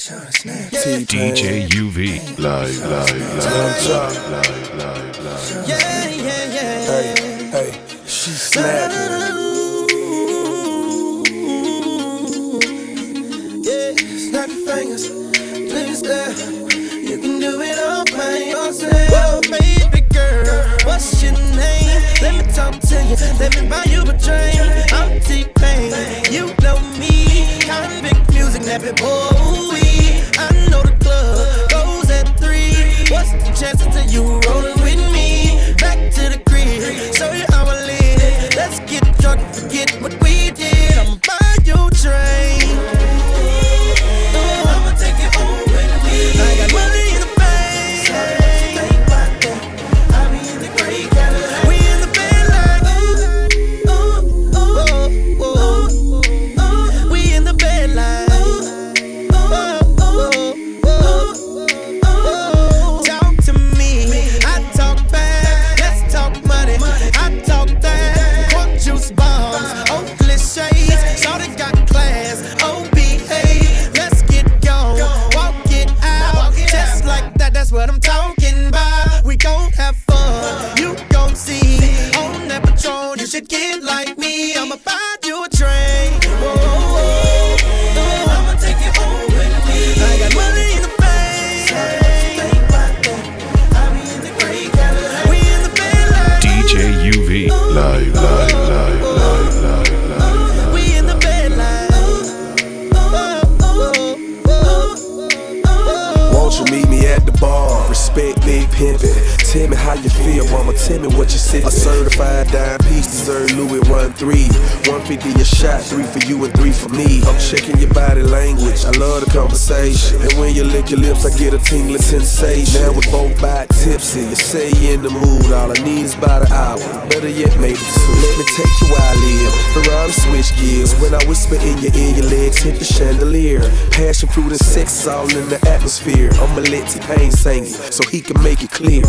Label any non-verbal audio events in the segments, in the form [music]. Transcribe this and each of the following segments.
DJ UV. Live, live, live, live, live, live, live. Yeah, yeah, yeah. Hey, hey, she snapping. Yeah, snap your fingers, please there. You can do it all by yourself, baby girl. What's your name? Let me talk to you. Let me buy you a drink. I'm T-Pain. You know me. Convict music, nappy boy. Chances of you rolling three. 150 a shot, three for you and three for me. I'm checking your body language. I love the conversation. And when you lick your lips, I get a tingling sensation. Now we're both by tipsy. You say you're in the mood. All I need is about an hour. Better yet, maybe two. Let me take you where I live. Ferrari switch gears. When I whisper in your ear, your legs hit the chandelier. Passion fruit and sex all in the atmosphere. I'ma let T-Pain sing it so he can make it clear.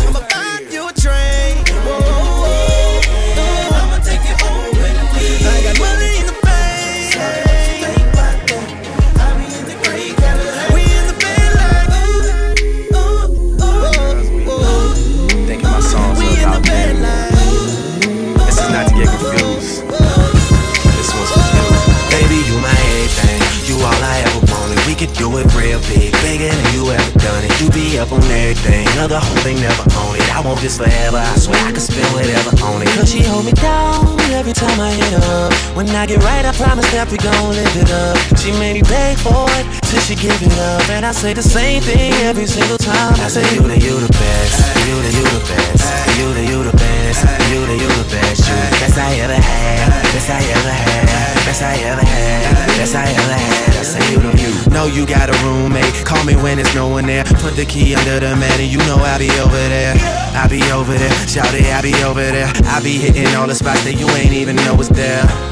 Up on everything, other whole thing never own it. I want this forever. I swear I could spend whatever on it. Cause she hold me down every time I hit up. When I get right, I promise that we gon' live it up. She made me beg for it till she give it up, and I say the same thing every single time. I say you the you the best, you the you the best, you the you the best, you the you the best, you the best I ever had, best I ever had, best I ever had, best I ever had. I say you the you. Know you got a roommate. Call me when there's no one there. Put the key under the mat and you know I'll be over there. I'll be over there. Shout it, I'll be over there. I'll be hitting all the spots that you ain't even know was there.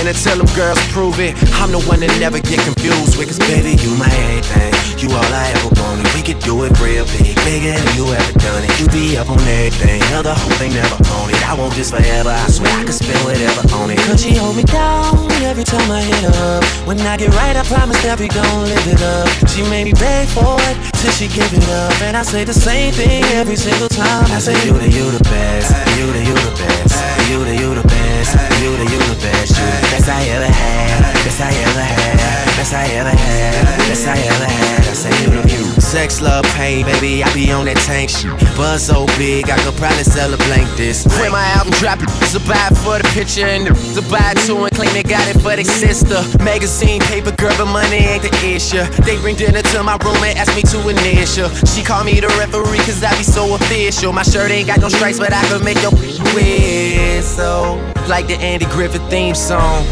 And until them girls prove it, I'm the one that never get confused with. Cause baby, you my everything. You all I ever wanted. We could do it real big, bigger than you ever done it. You be up on everything, other whole thing never own it. I want this forever. I swear I could spend whatever on it. Cause she hold me down every time I hit up. When I get right, I promise that we gon' live it up. She made me beg for it till she give it up, and I say the same thing every single time. I say you the you the best, you the you the best, you the you the best, you the you the best, you. The best I ever had, best I ever had, best I ever had, best I ever had. I say you the you. Sex, love, pain, baby, I be on that tank shit. Buzz so big, I could probably sell a blank this. When my album drop, it's a buy for the picture and the buy two and claim they got it for their sister. Magazine, paper, girl, but money ain't the issue. They bring dinner to my room and ask me to initial. She call me the referee cause I be so official. My shirt ain't got no stripes, but I could make your [laughs] whistle. Like the Andy Griffith theme song.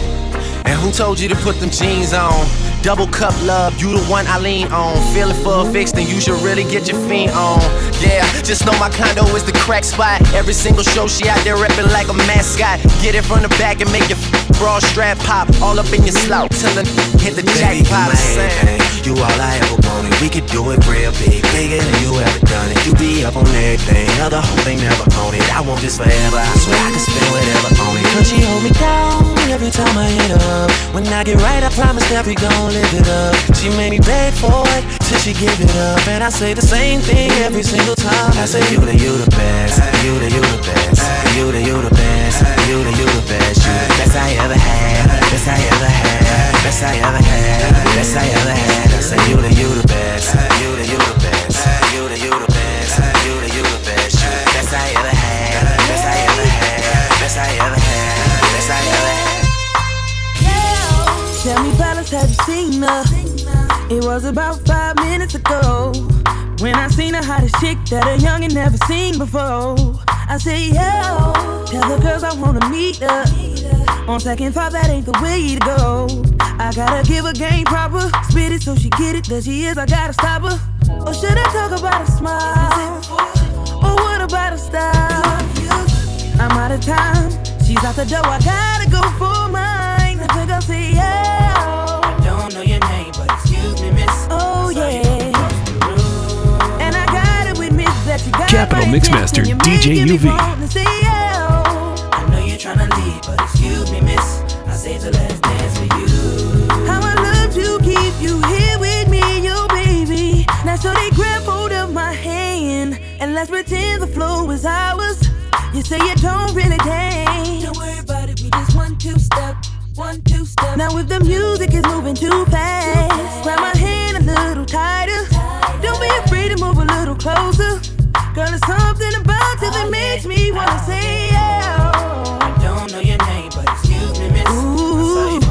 And who told you to put them jeans on? Double cup love, you the one I lean on. Feeling for fix, then you should really get your fiend on. Yeah, just know my condo is the crack spot. Every single show she out there reppin' like a mascot. Get it from the back and make your bra strap pop. All up in your slouch till the hit the Baby, jackpot. everything. You all I ever wanted. We could do it real big, bigger than you ever done it. You be up on everything, other whole thing never on it. I want this forever. I swear I can spend whatever on it. Could she hold me down every time I hit up? When I get right, I promise that we gon' live it up. She made me beg for it till she give it up, and I say the same thing every single time. I say you the you the best, you the you the best, you the you the best, you the you the best, you the best I ever had, best I ever had, best I ever had, best I ever had. I say you the you the best, you the you the best, you the you the best, you the you the best, you the best I ever had, best I ever had, best I ever had, best I ever had. Tell me, Palace, have you seen her? It was about five minutes ago when I seen the hottest chick that a youngin' never seen before. I say, yo, tell the girls I wanna meet her. On second thought, that ain't the way to go. I gotta give her game proper, spit it so she get it that she is. I gotta stop her. Or should I talk about a smile? Or what about a style? I'm out of time. She's out the door. I gotta go for mine. Capital Mixmaster. DJ You're making me UV. wanna say yeah. I know you're tryna leave, but excuse me, miss. I saved the last dance for you. How I love to keep you here with me, yo baby. Now so they grab hold of my hand and let's pretend the flow is ours. You say you don't really dance. Don't worry about it, we just one two step, one two step. Now if the music is moving too fast, grab my hand a little tighter. Don't be afraid to move a little closer. Girl, there's something about you that oh, makes me wanna say yeah. I don't know your name, but excuse me, miss. I saw you Ooh.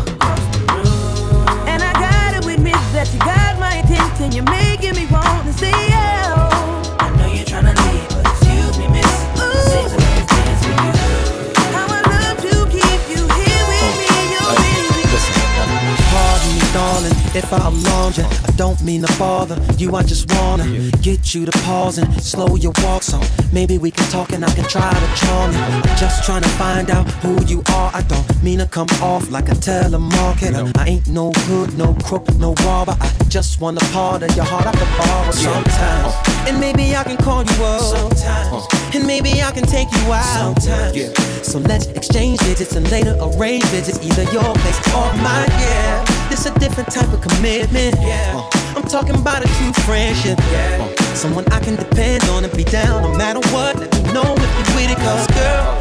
If I alarmed you. I don't mean to bother you. I just wanna get you to pause and slow your walk so maybe we can talk and I can try to charm you. I'm just trying to find out who you are. I don't mean to come off like a telemarketer. I ain't no hood, no crook, no robber. I just want a part of your heart I can borrow sometimes. And maybe I can call you up. Sometimes. And maybe I can take you out. Sometimes. So let's exchange digits and later arrange visits, either your place or mine. Yeah, this a different type of commitment. Yeah, uh, I'm talking about a true friendship. Yeah, uh, someone I can depend on and be down no matter what. Let me know if you're with it, cause girl,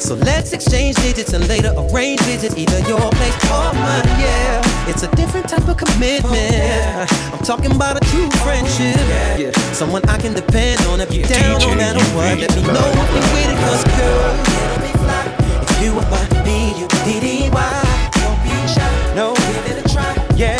So let's exchange digits and later arrange visits, either your place or mine. Yeah, it's a different type of commitment. I'm talking about a true friendship. Yeah, someone I can depend on if you're down no matter what. Let me know if you're with it, cause girl, it'll be fly. If you my B, you D-D-Y. Don't be shy, no, give it a try. Yeah,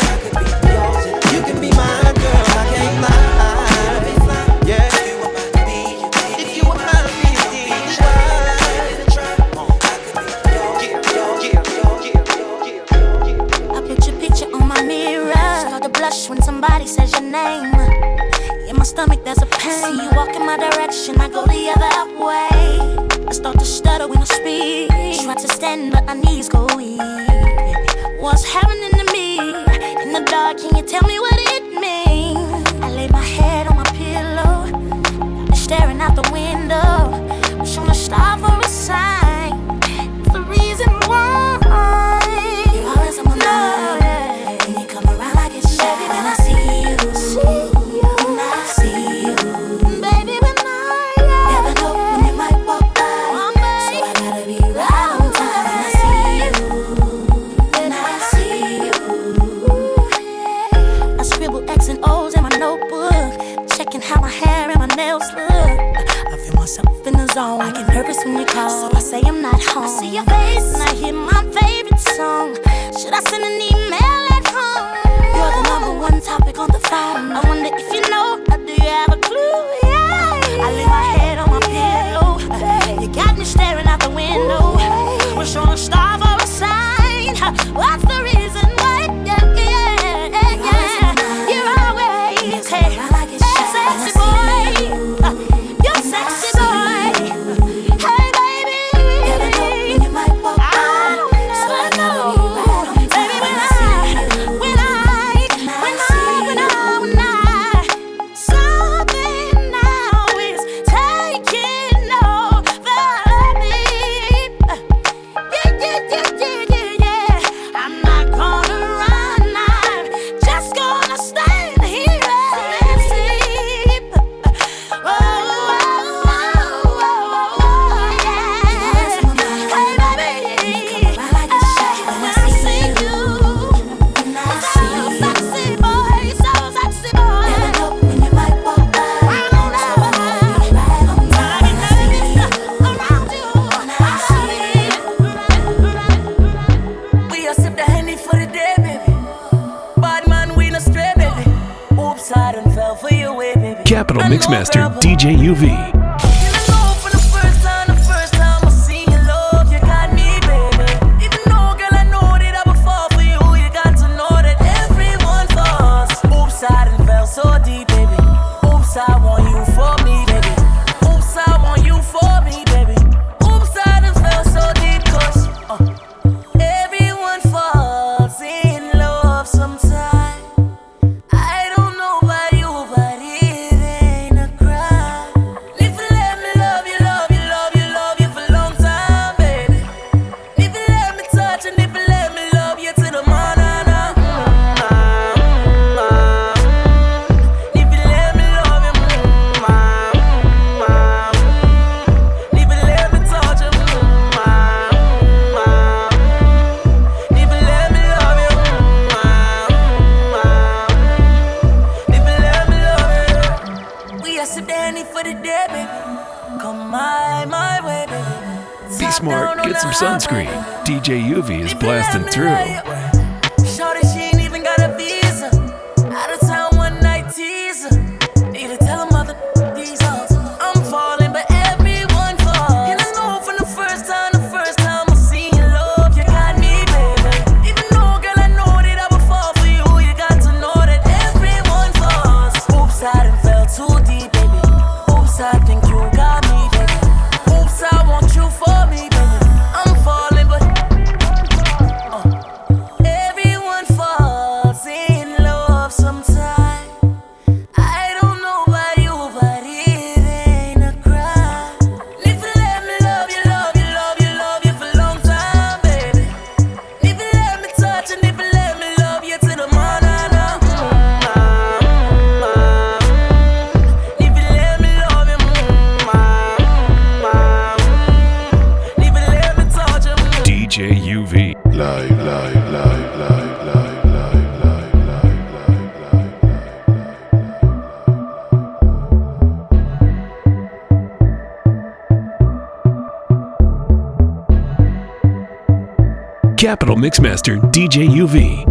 DJUV is blasting through. Capital Mixmaster DJ UV.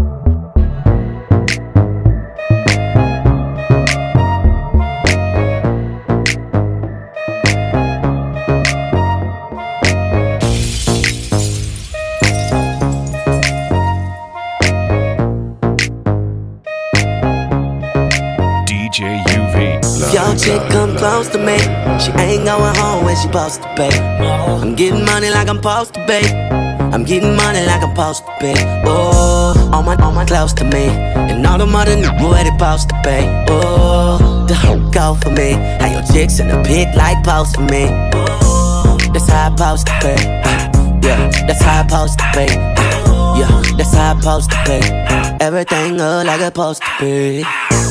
chick come close to me. She ain't going home when she supposed to be. I'm getting money like I'm supposed to be. I'm getting money like I'm supposed to pay. Oh, all my all my clothes to me, and all the mother knew where they supposed to pay. Oh, the whole go for me, and your chicks in the pit like post for me. Oh, that's how I'm supposed to pay. Yeah, that's how I'm supposed to pay. Yeah, that's how I'm supposed to pay. Everything look like I'm supposed to be.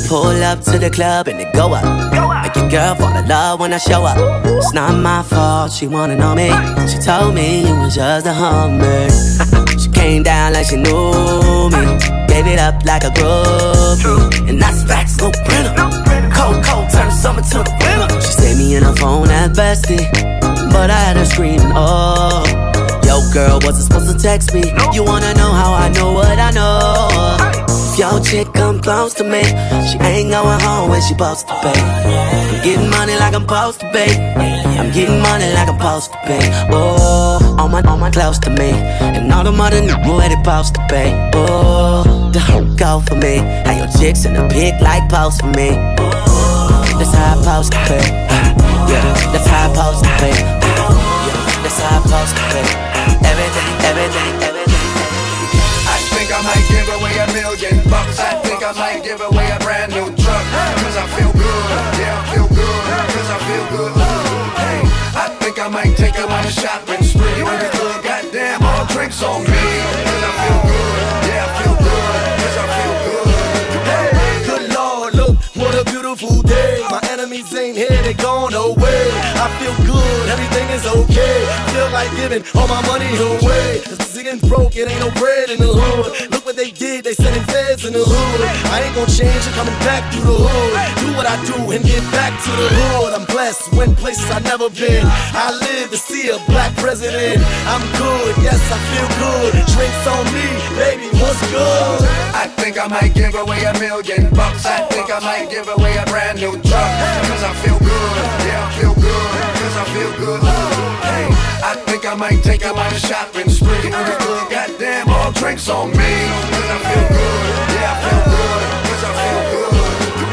Pull up to the club and they go up. Girl, fall in love when I show up. It's not my fault, she wanna know me. She told me you was just a hummer. [laughs] she came down like she knew me. Gave it up like a groupie. And that's facts, no printer. Cold, cold, turn summer to the winter. She saved me in her phone at bestie. But I had her screaming, oh. Yo, girl, wasn't supposed to text me. You wanna know how I know what I know? If your chick come close to me, she ain't going home when she supposed to pay. I'm getting money like I'm supposed to pay. I'm getting money like I'm supposed to pay. Oh, all my, all my close to me. And all the mother niggas where they supposed to pay. Oh, the hoe go for me. How your chicks in the pic like post for me. Oh, that's how I supposed to pay. Yeah, that's how I supposed to pay. Yeah, that's how I supposed to pay. Everything, everything, everything. I think I might give away a million bucks. I think I might give away a brand new truck. Cause I feel good, yeah, I feel good. Cause I feel good. Hey, I think I might take you on a shopping spree. When the club, goddamn, all drinks on me. Cause I feel good, yeah, I feel good. Cause I feel good. Hey, Good Lord, look, what a beautiful day. My enemies ain't here, they gone away. I feel good, everything is okay. Feel like giving all my money away. Cause getting broke, it ain't no bread in the hood. Look what they did, they sending feds in the hood. I ain't gonna change, I'm coming back through the hood. Do what I do and get back to the hood. I'm blessed, went places i never been. I live to see a black president. I'm good, yes, I feel good. Drinks on me, baby, what's good? I think I might give away a million bucks. I think I might give away a brand new truck. Cause I feel good, yeah, I feel good. I feel good. Hey, I think I might take on a shopping spree. When the club, goddamn, all drinks on me. Cause I feel good, yeah, I feel good. Cause I feel good.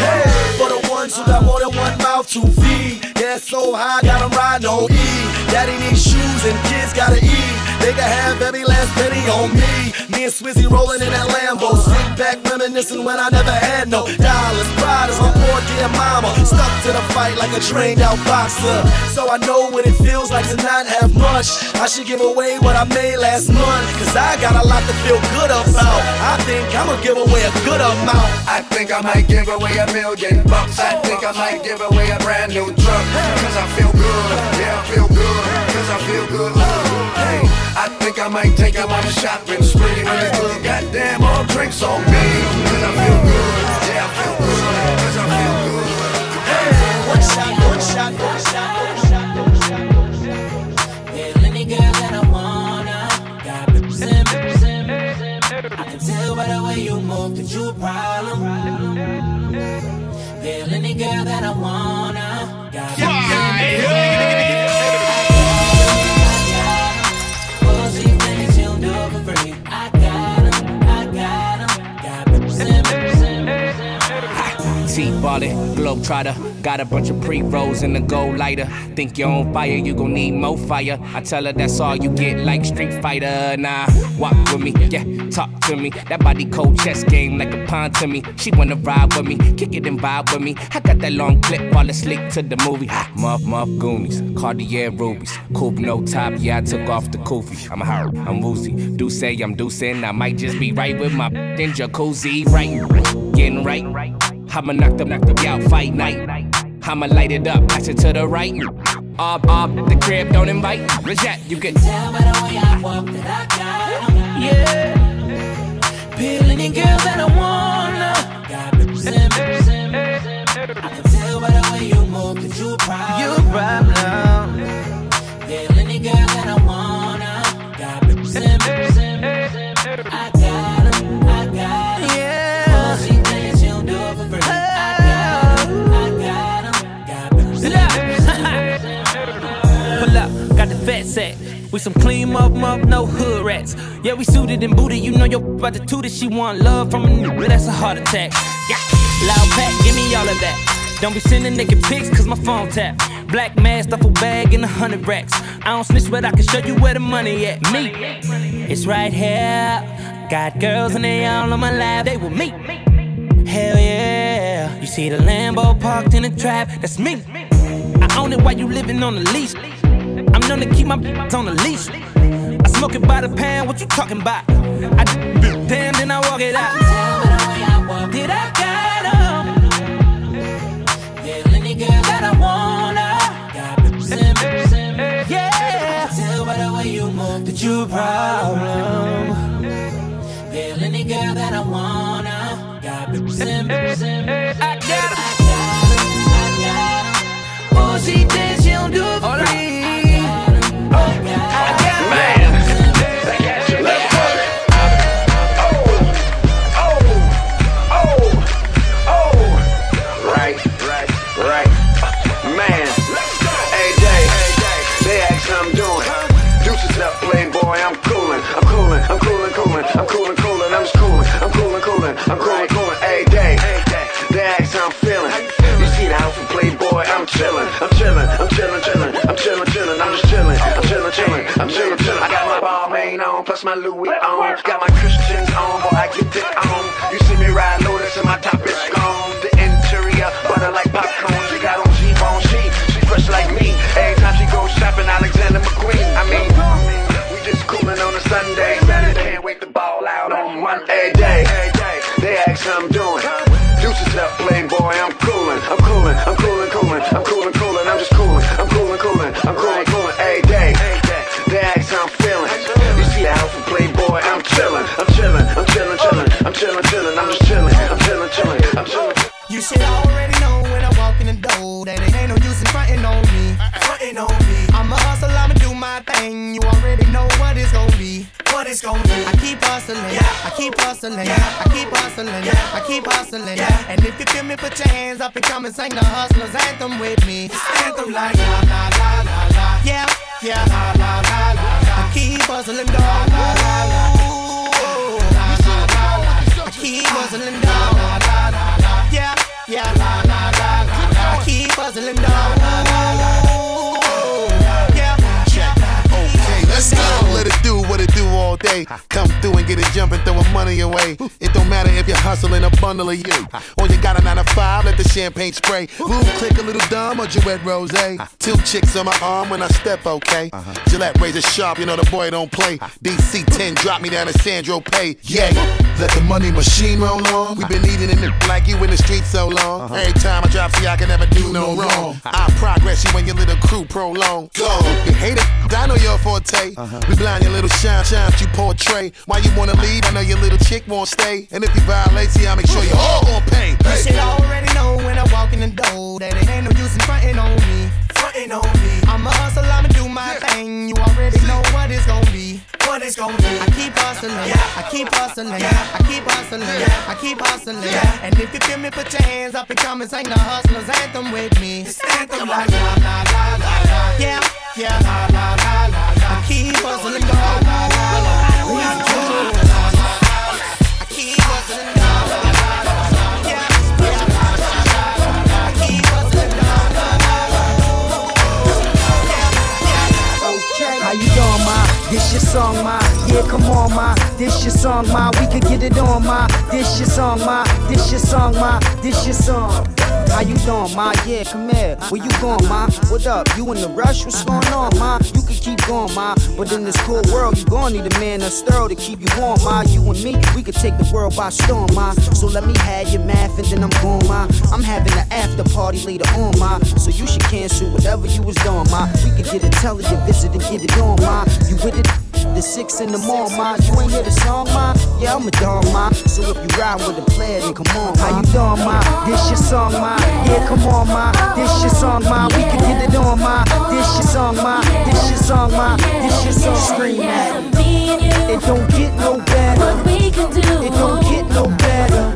Hey. For the ones who got more than one mouth to feed. Yeah, so high, got 'em riding on E. Daddy needs shoes and kids gotta eat. They can have every last penny on me. Me and Swizzy rolling in that Lambo. Sit back reminiscing when I never had no dollars. Pride is my poor dear mama. Stuck to the fight like a trained out boxer. So I know what it feels like to not have much. I should give away what I made last month. Cause I got a lot to feel good about. I think I'ma give away a good amount. I think I might give away a million bucks. I think I might give away a brand new truck. Cause I feel good, yeah, I feel good. Cause I feel good. Hey, I think I might take on a shopping spree. When the club, goddamn, all drinks on me. Cause I feel good, By the way you move that you a problem. Feel any girl that I wanna. T-ballin', globetrotter. Got a bunch of pre-rolls in the gold lighter. Think you're on fire, you gon' need more fire. I tell her that's all you get, like Street Fighter. Nah, walk with me, yeah, talk to me. That body cold chess game like a pawn to me. She wanna ride with me, kick it and vibe with me. I got that long clip, fall asleep to the movie. Muff, muff, Goonies, Cartier rubies. Coupe no top, yeah, I took off the koofy. I'm hurt, I'm woozy. Do say I'm deucing, I might just be right with my in jacuzzi, right? Getting right. I'ma knock them, knock them out, fight night. I'ma light it up, pass it to the right. Up, up, the crib, don't invite. Reject, you can tell by the way I walk that I got. Yeah. Peel any girl that I wanna. Got. I can tell by the way you move you. You problem. The sack. We some clean muff muff, no hood rats. Yeah, we suited and booted. You know your about to toot that She want love from a nigga, that's a heart attack. Yeah, loud pack, give me all of that. Don't be sending naked pics, cause my phone tap. Black mask, duffel bag, and a hundred racks. I don't snitch, but I can show you where the money at. Me, it's right here. Got girls and they all on my lap, they with me. Hell yeah. You see the Lambo parked in the trap, that's me. I own it while you living on the lease. Known to keep my on the leash. I smoke it by the pound, what you talking about? I damn, then I walk it out. Did I I'm Jim. I got my Balmain on, plus my Louis on. Got my Christians on, boy, I get dick on. Frontin' on me. I'ma hustle, I'ma do my thing. You already know what it's gonna be. What it's gonna be. I keep hustling, yeah. I keep hustling, yeah. I keep hustling, yeah. I keep hustling. Yeah. And if you feel me, put your hands up and come and sing the hustlers anthem with me. Anthem like la la la la la. Yeah, yeah, la la la la. I keep hustling, dog. La la la la la. I keep hustling, dog. Yeah, yeah, la la la la la. I keep hustling, dog. Yeah, the do what it do all day. Come through and get it jumping, throwing money away. It don't matter if you're hustling a bundle of you. Or you got a 9 to 5, let the champagne spray. Boom, click a little dumb or Moët Rose. Two chicks on my arm when I step, okay? Uh-huh. Gillette razor sharp, you know the boy don't play. DC 10, drop me down to Saint-Tropez. Yeah, let the money machine roll on. we been eating in it like you in the street so long. Uh-huh. Every time I drop, see, I can never do no wrong. I progress you when your little crew prolong. Go, you hate it, I know your forte. Uh-huh. We blind your little shine, shines you portray. Why you wanna leave? I know your little chick won't stay. And if you violate, see, I make sure you all gon' pay. You should already know when I walk in the door that it ain't no use in frontin' on me. Frontin' on me. I'ma hustle, I'ma do my thing. You already know what it's gonna be. What it's gonna be. I keep hustling, I keep hustling, I keep hustling, I keep hustling. And if you feel me, put your hands up and come and sing the hustlers anthem with me. It's anthem like la la la la la. Yeah, yeah, come on, ma. This your song, ma. We could get it on, ma. This your song, ma. This your song, ma. This your song. How you doing, ma? Yeah, come here. Where you going, ma? What up? You in the rush? What's going on, ma? You can keep going, ma. But in this cool world, you gon' need a man that's thorough to keep you warm, ma. You and me, we could take the world by storm, ma. So let me have your math and then I'm gone, ma. I'm having an after party later on, ma. So you should cancel whatever you was doing, ma. We could get a televisit and get it on, ma. You with it? The six in the morning, ma. You ain't hear the song, ma? Yeah, I'm a dog, ma. So if you ride with a player, then come on, ma. How you doing, ma? This your song, ma. Yeah, come on, ma. This your song, ma. We can get it on, ma. This your song, ma. This your song, ma. This your song. Scream at it. It don't get no better. What we can do. It don't get no better.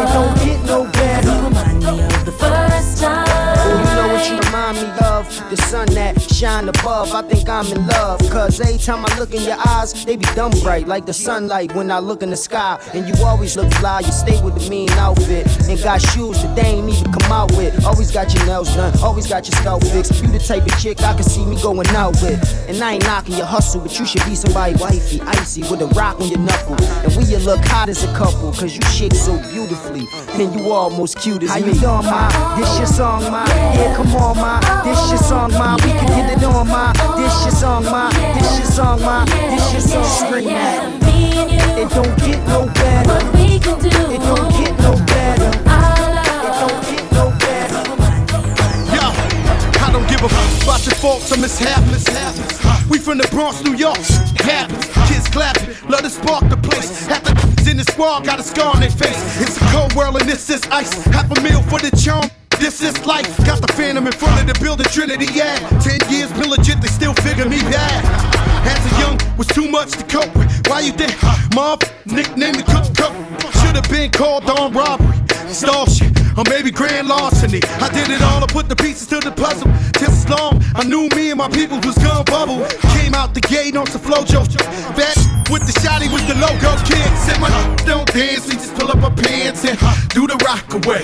It don't get no better. You remind me of the first time. Oh, you know what you remind me of? The sun that shine above. I think I'm in love. Cause every time I look in your eyes, they be dumb bright like the sunlight when I look in the sky. And you always look fly. You stay with the mean outfit. And got shoes that they ain't even come out with. Always got your nails done. Always got your scalp fixed. You the type of chick I can see me going out with. And I ain't knocking your hustle, but you should be somebody wifey, icy, with a rock on your knuckle. And we you look hot as a couple, cause you shake so beautifully. And you almost cute as How me. you doing, ma? This your song, ma. Yeah, come on, ma. This your song, ma. We can get it on, ma. This your song, ma. This your song, ma. This your song. Scream at it. It don't get no better. What we can do. It don't get no better. It don't get no better. Yo, I don't give a fuck about your faults or mishaps. We from the Bronx, New York. It happens. Kids clapping, love to spark the place. Half the in the squad got a scar on their face. It's a cold world and this is ice. Half a meal for the charm. This is life. Got the phantom in front of the building, Trinity, yeah. Ten years been legit, they still figure me bad. As a young, was too much to cope with. Why you think? Mob, nickname the cook cook. Should've been called on robbery, stall shit, or maybe grand larceny. I did it all, I put the pieces to the puzzle. Just as long, I knew me and my people was gonna bubble. Came out the gate on some flojo. That with the shotty was the logo kid. Said my don't dance, we just pull up our pants and do the rock away.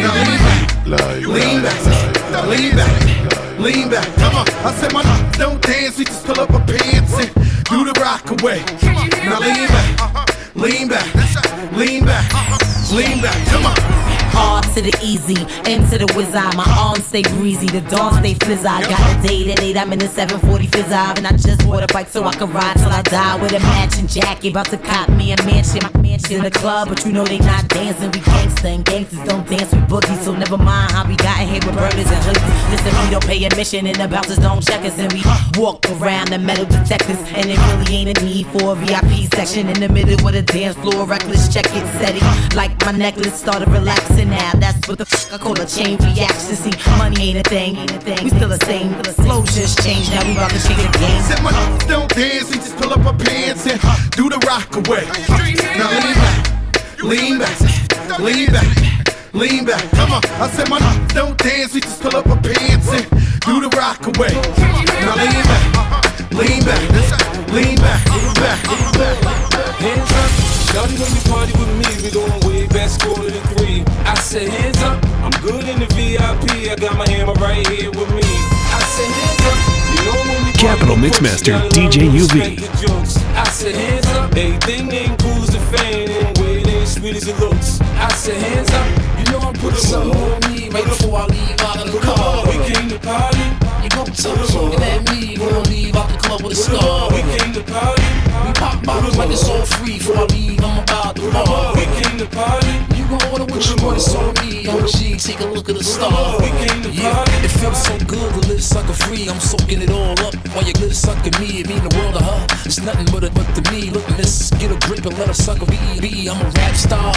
Now lean back, lean back, lean back, lean back. Come on, I said my don't dance, we just pull up our pants and do the rock away. Now lean back, lean back, lean back, lean back. Come on. R to the easy, into the eye. My arms stay greasy, the dawn stay fizz I got a date at 8, I'm in the 740 fizz and I just bought a bike so I can ride till I die with a matching jacket. About to cop me a mansion, my mansion in the club, but you know they not dancing. We gangsta and gangsters don't dance with boogies, so never mind how we got here with burners and hoodies. Listen, we don't pay admission and the bouncers don't check us, and we walk around the metal detectors, and it really ain't a need for a VIP section in the middle with a dance floor. Reckless, check it, steady, like my necklace started relaxing now. That's what the fuck I call a chain reaction. See, money ain't a thing, ain't a thing. We still the same. Flow just changed. Now we about to change the game. Said my don't dance, we just pull up our pants and do the rock away. Now lean back, lean back, lean back, lean back. Come on, I said my don't dance, we just pull up our pants and do the rock away. Now lean back, lean back, lean back, lean back. Hands up, Shawty when you party with me, we going way back, score to three. I said hands up, I'm good in the VIP, I got my hammer right here with me. I said hands up, you know when Capital Mixmaster DJ UV. I said hands up, everything ain't cool the fan, and way it ain't sweet as it looks. I said hands up, you know I'm putting something on me right before I leave out of the car. We came to party. You go tell them looking at me, gonna leave out the club with a scar. We came to party. We pop bottles like it's all free. Before I leave, I'm about the bar. We came to party. Order what you it's on me. On G, take a look at the star. We came to yeah, it feels so good to live sucker free. I'm soaking it all up while you live sucking me. It mean the world to her. It's nothing but a but to me. Look, miss, get a grip and let her sucker be. be. I'm a rap star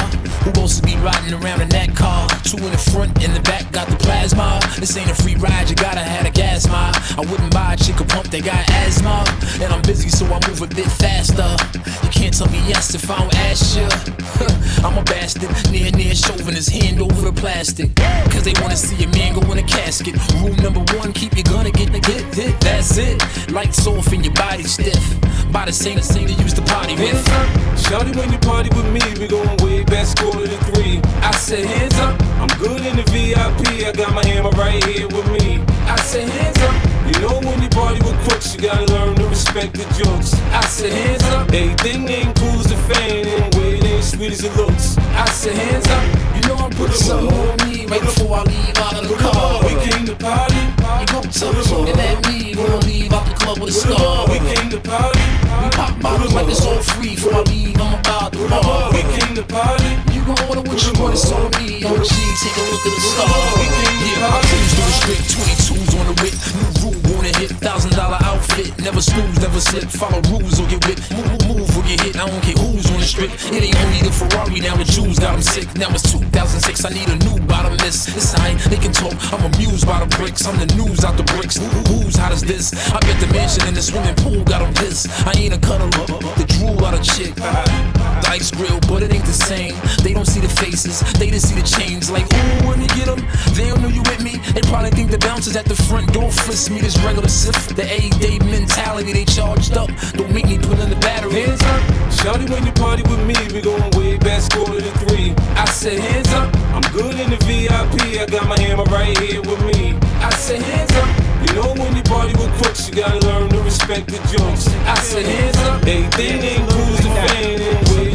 who wants to be riding around in that car. Two in the front, in the back, got the plasma. This ain't a free ride, you gotta have a gas mile. I wouldn't buy a chick a pump that got asthma. And I'm busy, so I move a bit faster. You can't tell me yes if I don't ask you. [laughs] I'm a bastard, near near shoving his hand over the plastic. Cause they wanna see a man go in a casket. Rule number one, keep your gun and get the hit, hit. That's it. Lights off and your body stiff. By the same, the same to use the party with. Shawty when you party with me, we going way back, score to the three. I said hands up, I'm good in the VIP, I got my hammer right here with me. I said hands up, you know when you party with crooks, you gotta learn to respect the jokes. I said hands up, everything ain't cool as a fan, and way it ain't sweet as it looks. I said hands up, you know I'm putting something on me right before I leave out of the car. We came to party, you tell them looking at me, gonna leave out the club with a scar. We came to party, we pop bottles like it's all free. Before I leave, I'm about the bar. We came to party, gon' order what you want, it's on me. On G, take a look at the star. We came to Yeah, party. cruise to the strip, 22s on the whip. New rule wanna hit, thousand dollar outfit. Never snooze, never slip. Follow rules or get whipped. Move, move, or get hit. I don't care who's on the strip. It ain't only the Ferrari, now the Jews got 'em sick. Now it's 2006, I need a new bottomless. It's alright, they can talk. I'm amused by the bricks. I'm the news out the bricks. Who, who's hot as this? I bet the mansion in the swimming pool got got 'em pissed. I ain't a cuddler, the drool out a chick. The ice grill, but it ain't the same. They don't see the faces, they just see the chains. Like, ooh, when you get 'em, they don't know you with me. They probably think the bouncers at the front door frisk me. This regular sif, the A-day mentality, they charged up. Don't make me put in the battery. Hands up, Shawty when you party with me, we going way back, score to three. I said hands up, I'm good in the VIP, I got my hammer right here with me. I said hands up, you know when you party with crooks, you gotta learn to respect the jokes. I said hands up, everything ain't cool as a fan,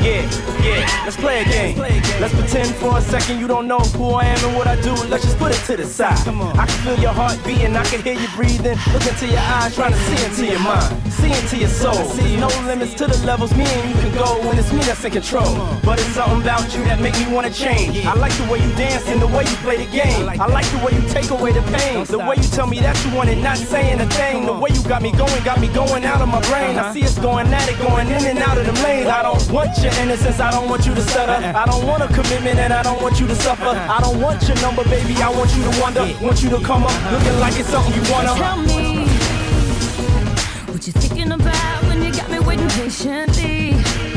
yeah, yeah. Let's play a game. Let's pretend for a second you don't know who I am and what I do. Let's just put it to the side. I can feel your heart beating, I can hear you breathing. Look into your eyes, trying to see into your mind, see into your soul. See no limits to the levels me and you can go when it's me that's in control. But it's something about you that make me wanna change. I like the way you dance and the way you play the game. I like the way you take away the pain. The way you tell me that you want it, not saying a thing. The way you got me going, got me going out of my brain. I see us going at it, going in and out of the lanes. I don't want your innocence, I don't want you to stutter. I don't want a commitment and I don't want you to suffer. I don't want your number, baby, I want you to wonder. Want you to come up looking like it's something you wanna. Tell me what you thinking about when you got me waiting patiently.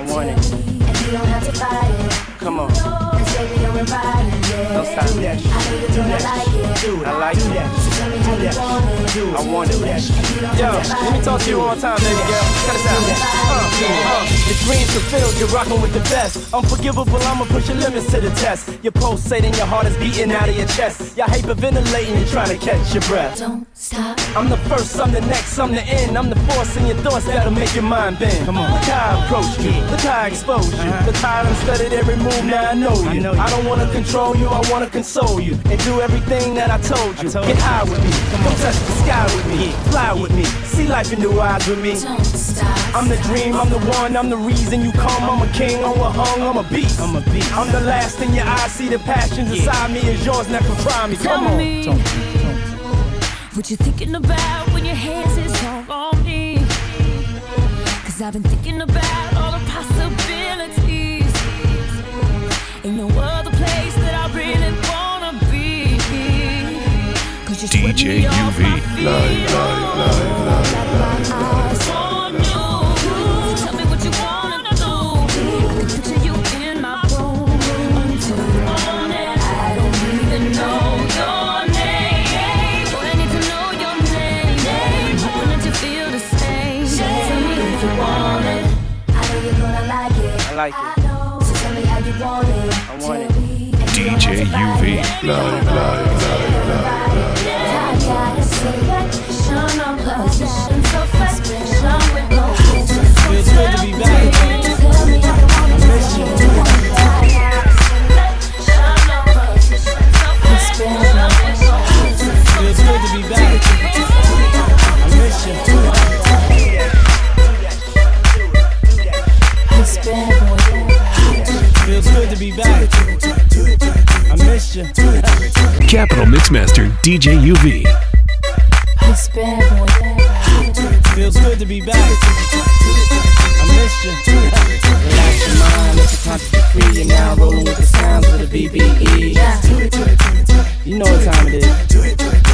I want it. And you don't have to fight it. Come on. Cause baby, you're invited, yeah. Don't stop that. I know you're gonna like it. I like it. You want it. I want it. Yo, let me talk to you one time, baby girl. Cut us out. Uh, uh, the dreams fulfilled, you're rocking with the best. Unforgivable, I'ma push your limits to the test. You're pulsating, your heart is beating out of your chest. You're hyperventilating, you're trying to catch your breath. Don't stop. I'm the first, I'm the next, I'm the end. I'm the force in your thoughts that'll make your mind bend. Come on. Look how I approach you. Look how I expose you. Look how I done studied every move, now I know you. I, don't wanna control you, I wanna console you. And do everything that I told you. Get high with me. Come on, touch the sky with me. Fly with me. See life in new eyes with me. Don't stop. I'm the dream, I'm the one, I'm the reason you come. I'm a king, I'm a hung, I'm a beast. I'm a beast. I'm the last in your eyes, see the passions inside me is yours, never try me. Tell Come on. me what you thinking about when your hands is all on me. Cause I've been thinking about all the possibilities. Ain't no other place that I really wanna be. Cause you swept DJ UV. Live, live, live, live, live, DJ UV. live, live, live, live. Feels good to be back. Be back. You. Capital Mixmaster DJ UV. Feels good to be back. I miss you. Relax your mind, let your conscience be free. You're now rolling with the sounds of the BBE. You know what time it is.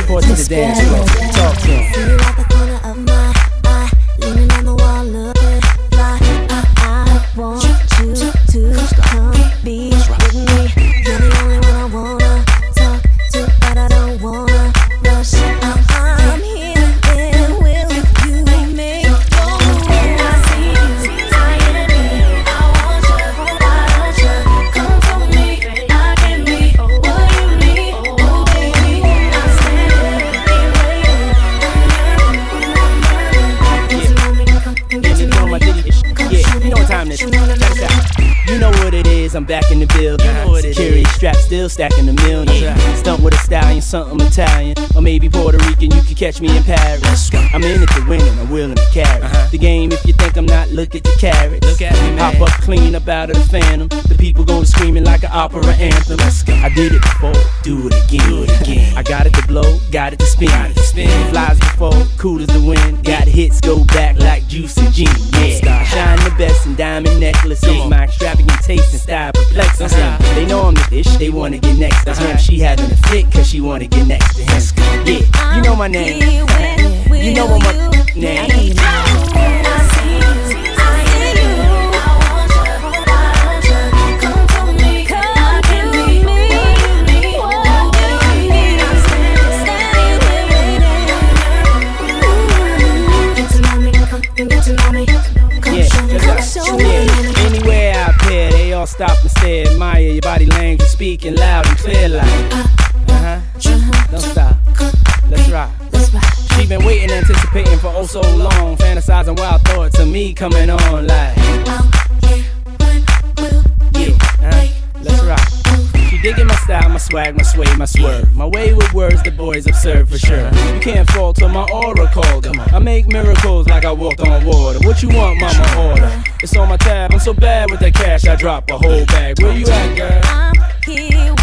Report to the dance floor. Talk to 'em. Catch me in Paris. Your body language, speaking loud and clear like. Uh huh. Don't stop. Let's rock. She been waiting, anticipating for oh so long, fantasizing wild thoughts of me coming on like. Digging my style, my swag, my sway, my swerve. My way with words, the boys observe for sure. You can't fall till my aura called her. I make miracles like I walked on water. What you want, mama? Order. It's on my tab. I'm so bad with that cash, I drop a whole bag. Where you at, girl? I'm here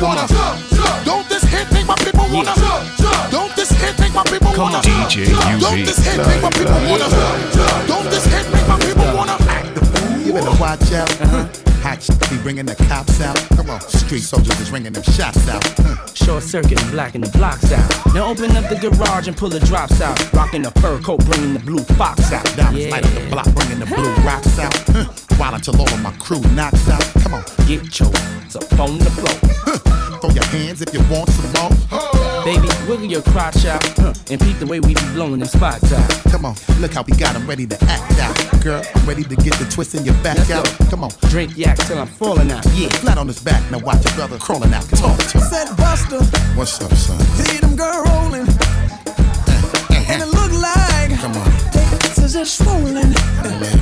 wanna. Don't this hit make my people wanna. Don't this hit make my people wanna. DJ Don't this hit make my people wanna. Don't this hit make my people wanna. Act the fool. You better watch out. Uh-huh. Hot shit be bringing the cops out. Come on, street soldiers is ringing them shots out. Mm. Short circuit and blacking the blocks out. Now open up the garage and pull the drops out. Rocking the fur coat, bringing the blue fox out. Diamonds yeah. light up the block, bringing the blue rocks out. Mm. While until all of my crew knocks out. Come on, get your up on the floor. Huh. Throw your hands if you want some more. Baby, wiggle your crotch out huh, and peep the way we be blowing them spots out. Come on, look how we got 'em ready to act out. Girl, I'm ready to get the twist in your back Let's out. go. Come on, Drink yak till I'm falling out. yeah, flat on his back. Now watch your brother crawling out. Talk to him. Said Busta, What's up, son? see them girl rolling. Uh-huh. And it look like Come on, this is swollen. man,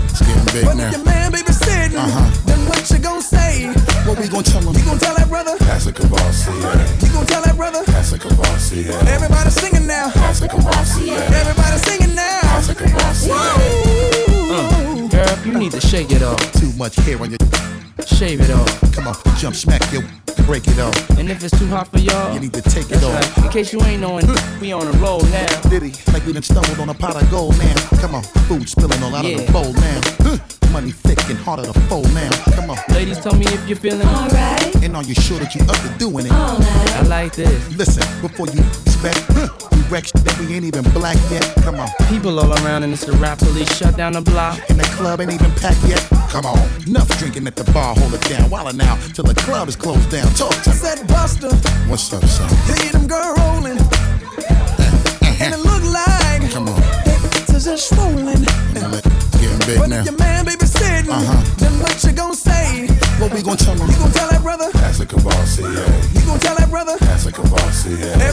it's getting big But now. your man baby sitting, Uh-huh. then what you gon' say? What we gonna tell him? You gon' tell that brother? That's a Courvoisier. You gon' tell that brother? That's a Courvoisier. Everybody singing now. That's a Courvoisier. Everybody singing now. That's a Courvoisier. Uh, girl, you need to shake it off. Too much hair on your. Shave it off. Come on, jump, smack your, break it off. And if it's too hot for y'all, You need to take it off. right. In case you ain't knowing, we on a roll now. Diddy, like we done stumbled on a pot of gold now. Come on, food spilling all out of the bowl now. Huh. Money thick and harder to fold now. Come on. Ladies, tell me if you're feeling alright. And are you sure that you up to doing it? Alright. I like this. Listen, before you expect, huh, we wreck that we ain't even black yet. Come on. People all around and it's the rap police shut down the block. And the club ain't even packed yet. Come on. Enough drinking at the bar, hold it down. While now, till the club is closed down. Talk to me. Said Busta, What's up, son? see them girl rolling. [laughs] And it look like Come on. this is swollen. Now, let- Getting big But now. if your man baby sitting, Uh-huh. then what you gon' say? What we gonna tell him? You gon' tell that brother? That's a Courvoisier. You gon' tell that brother? That's a Courvoisier. Everybody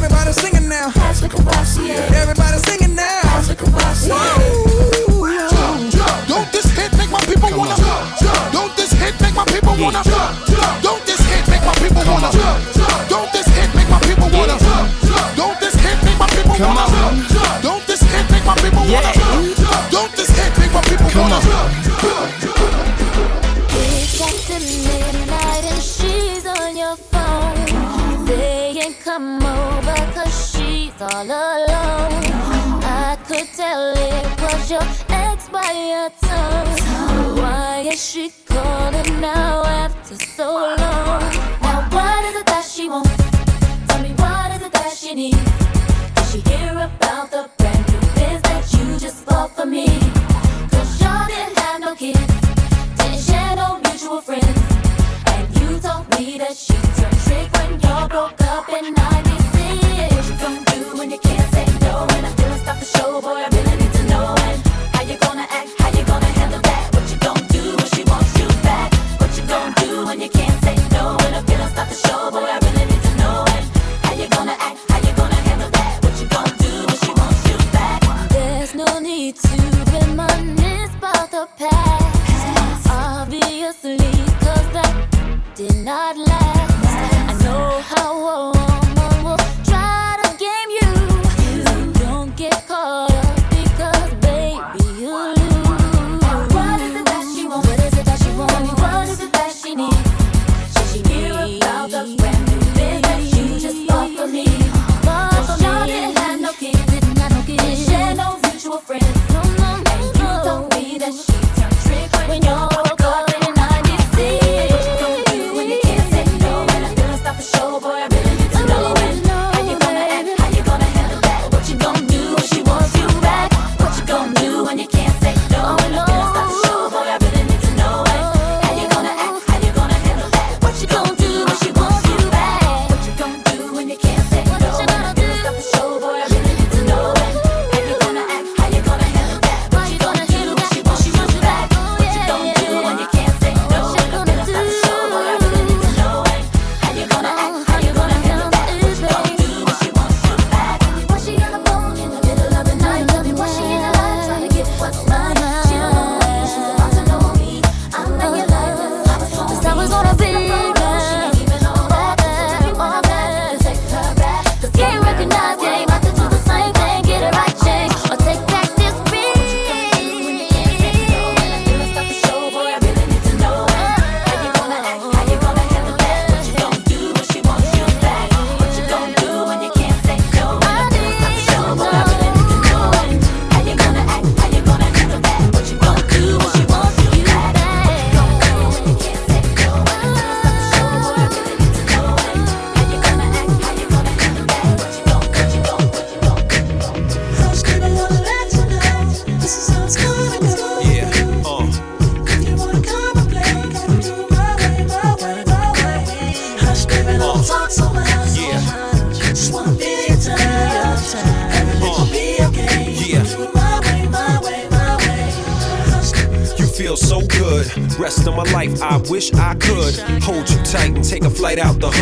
light out the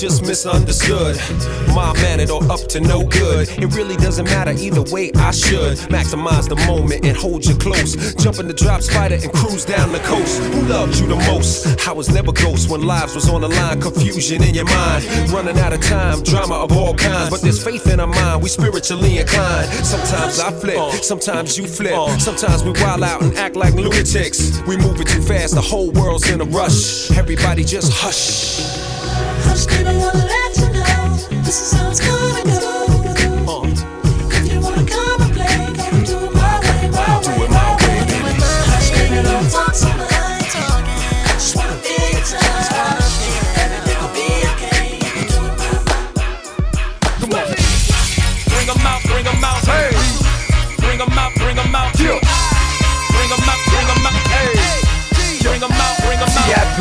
just misunderstood? My man mannered or up to no good. It really doesn't matter either way, I should maximize the moment and hold you close. Jump in the drop spider and cruise down the coast. Who loved you the most? I was never ghost when lives was on the line, confusion in your mind. Running out of time, drama of all kinds. But there's faith in our mind, we spiritually inclined. Sometimes I flip, sometimes you flip. Sometimes we wild out and act like lunatics. We moving too fast, the whole world's in a rush. Everybody just hush.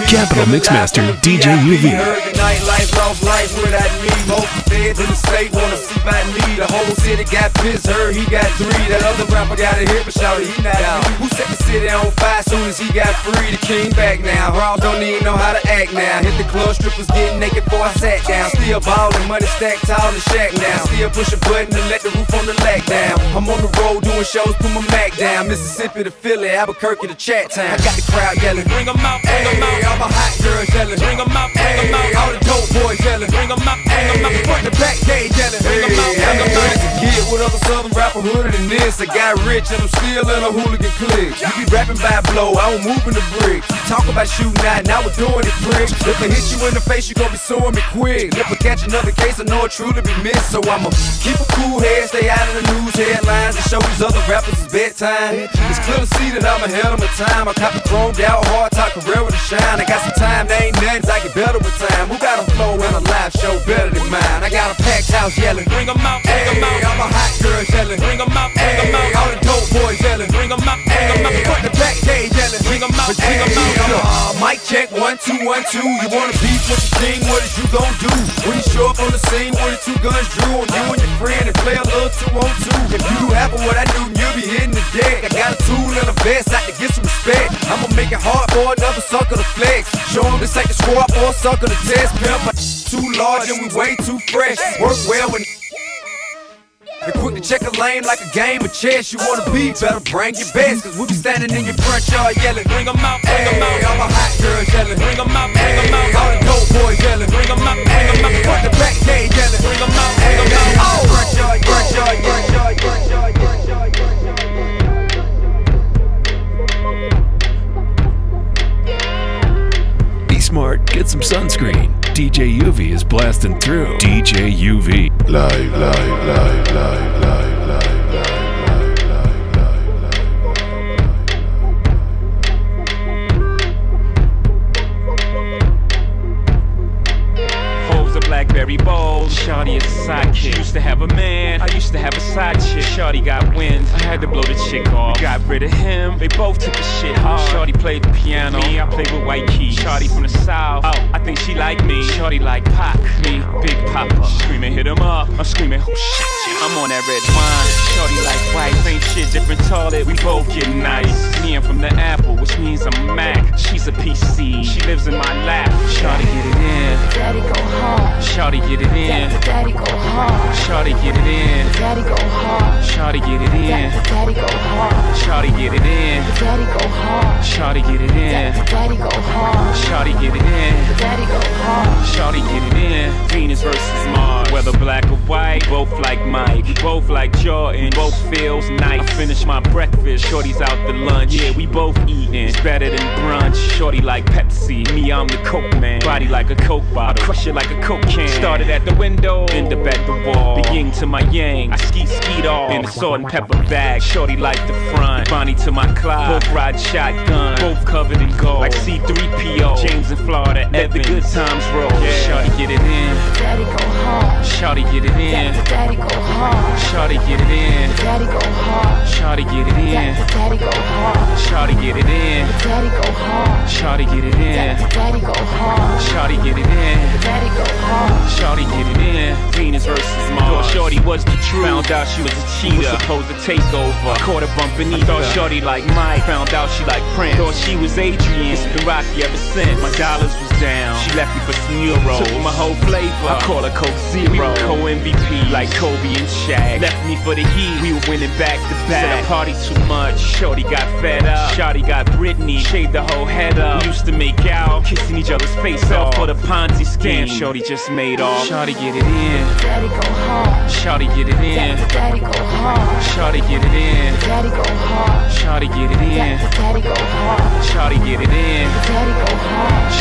Capital Mixmaster DJ UV nightlife, love life, what I need. Hope feds in the state wanna see my knee. The whole city got pissed, heard he got three. That other rapper got a hit, but shout he not out. Who set the city on fire soon as he got free? The king back now. Raw don't even know how to act now. Hit the club, strippers getting naked before I sat down. Still ballin', money stacked tall in shack now. Still push a button and let the roof on the lag down. I'm on the road doing shows, put my Mac down. Mississippi to Philly, Albuquerque to Chat Town. I got the crowd yelling. Bring 'em out, bring 'em out. All my hot girls yelling. Bring 'em out, bring 'em out. All the dope boys yelling. Bring 'em out, bring 'em out. The back gate yelling. Bring 'em out, 'em out. As a kid with other southern rapper hooded than this. I got rich and I'm still in a hooligan clique. You be rapping by blow, I don't move in the bricks. You talk about shooting out, now we're doing it prick. If I hit you in the face, you gon' be suing me quick. If I catch another case, I know it truly be missed. So I'ma keep a cool head, stay out of the news headlines, and show these other rappers it's bedtime. It's clear to see that I'm ahead of my time. I cop the chromed out hard top career with a shine. I got some time, there ain't nothing, I get better with time. Who got a flow and a live show better than mine? I got a packed house yelling. Bring 'em out, bring 'em Hey, out. all my hot girls yelling. Bring 'em out, bring 'em Hey, out. all the dope boys yelling. Bring 'em out, bring 'em Hey, out. front the back gate yelling. Bring 'em out, bring 'em out. I'm, uh, mic check, one, two, one, two. You wanna beef with the king, what is you gon' do? When you show up on the scene, one or two guns drew on you and your friend and play a little two on two. If you do happen what I do, you'll be hitting the deck. I got a tool and a vest, I can get some respect. I'ma make it hard for another sucker to flex. Show 'em this ain't the squad for a sucker to test. Pimp, too large and we way too fresh. Work well when and quick to check a lane like a game of chess. You wanna be better, bring your best. Cause we be standing in your front yard yelling. Bring 'em out, bring 'em Hey, out. all my hot girls yelling. Bring 'em out, bring 'em Hey, out. all the dope boys yelling. Bring 'em out, bring 'em out. Hey, front the back gate yelling. Bring 'em out, Hey, bring 'em out. oh, front yard, front yard, front yard, front yard, front yard, front yard. Be smart, get some sunscreen. DJ UV is blasting through. DJ UV. Live, live, live, live, live, live. Blackberry bowl, Shawty is a sidekick. Used to have a man, I used to have a side chick. Shawty got wind, I had to blow the chick off. Got rid of him, they both took the shit hard. Shawty played the piano, me, I played with white keys. Shawty from the south, oh, I think she like me. Shawty like Pac, me, Big Poppa. Screaming, hit him up, I'm screaming, oh shit, I'm on that red wine. Shawty like white, ain't shit different toilet, we both get nice. Me, I'm from the Apple, which means I'm Mac. She's a PC, she lives in my lap. Shawty get it in. Daddy go hard. Shawty get it in. Daddy go hard. Shawty get it in. Daddy go hard. Shawty get it in. Daddy go hard. Shawty get it in. Daddy go hard. Shawty get it in. Daddy go hard. Shawty get it in. Daddy go hard. Shawty get it in. Venus versus Mars. Whether black or white, both like Mike. Both like Jordan. Both feels nice. I finish my breakfast. Shorty's out to lunch. Yeah, we both eating. It's better than brunch. Shorty like Pepsi. Me, I'm the Coke man. Body like a Coke bottle. Crush it like a Coke can. Started at the window. End up at the wall. The yin to my yang. I ski skied off. In a salt and pepper bag. Shorty like the front. Bonnie to my Clyde. Both ride shotgun. Both covered in gold. Like C3PO. James in Florida. Let the good times roll. Yeah. Shorty get it in. Daddy go hard. Shawty get it in. Daddy go hard. Shawty get it in. Daddy go hard. Shawty get it in. Daddy go hard. Shawty get it in. Daddy go hard. Shawty get it in. Daddy go hard. Shawty get it in. Daddy go hard. Shawty get it in. Venus versus Mars. Thought Shorty was the truth. Found out she was a cheater. Was supposed to take over. Caught her bumping ether. Thought Shorty like Mike. Found out she like Prince. Thought she was Adrian. It's been rocky ever since. My dollars was down. She left me for some euros. Took my whole flavor. I call her Coke Zero. We were co-MVP like Kobe and Shaq. Left me for the Heat. We were winning back to back. Said I party too much. Shorty got fed up. Shorty got Britney. Shaved the whole head up. We used to make out, kissing each other's face off for the Ponzi scheme. Shorty just made off. Shorty get it in. Daddy go hard. Shorty get it in. Daddy go hard. Shorty get it in. Daddy go hard. Shorty get it in. Daddy go hard. Shorty get it in. Daddy go hard.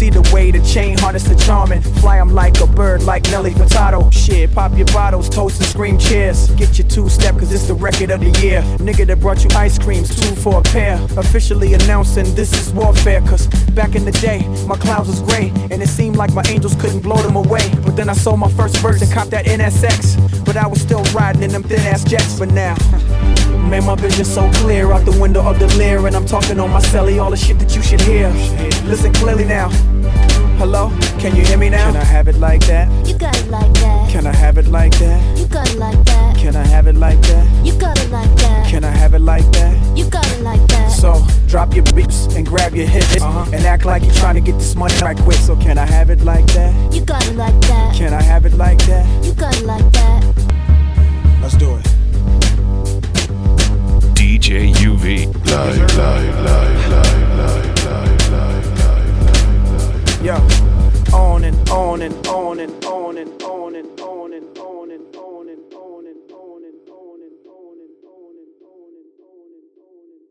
See the way the chain harness the charming. Fly 'em like a bird, like Nelly Furtado. Shit, pop your bottles, toast and scream cheers. Get your two step, cause it's the record of the year. Nigga that brought you ice creams, two for a pair. Officially announcing this is warfare, cause back in the day, my clouds was gray. And it seemed like my angels couldn't blow them away. But then I sold my first verse and copped that NSX. But I was still riding in them thin ass jets. for now, [laughs] man, my vision so clear out the window of the leer. And I'm talking on my celly, all the shit that you should hear. Listen clearly now. Hello? Can you hear me now? Can I have it like that? You got it like that. Can I have it like that? You got it like that. Can I have it like that? You got it like that. Can I have it like that? You got it like that. So drop your beats and grab your hits uh-huh. and act like you're trying to get this money right quick. So can I have it like that? You got it like that. Can I have it like that? You got it like that. DJ UV. Live, live, live, live, live, live, live, live, live. Yeah. On and on and on and on and on and on.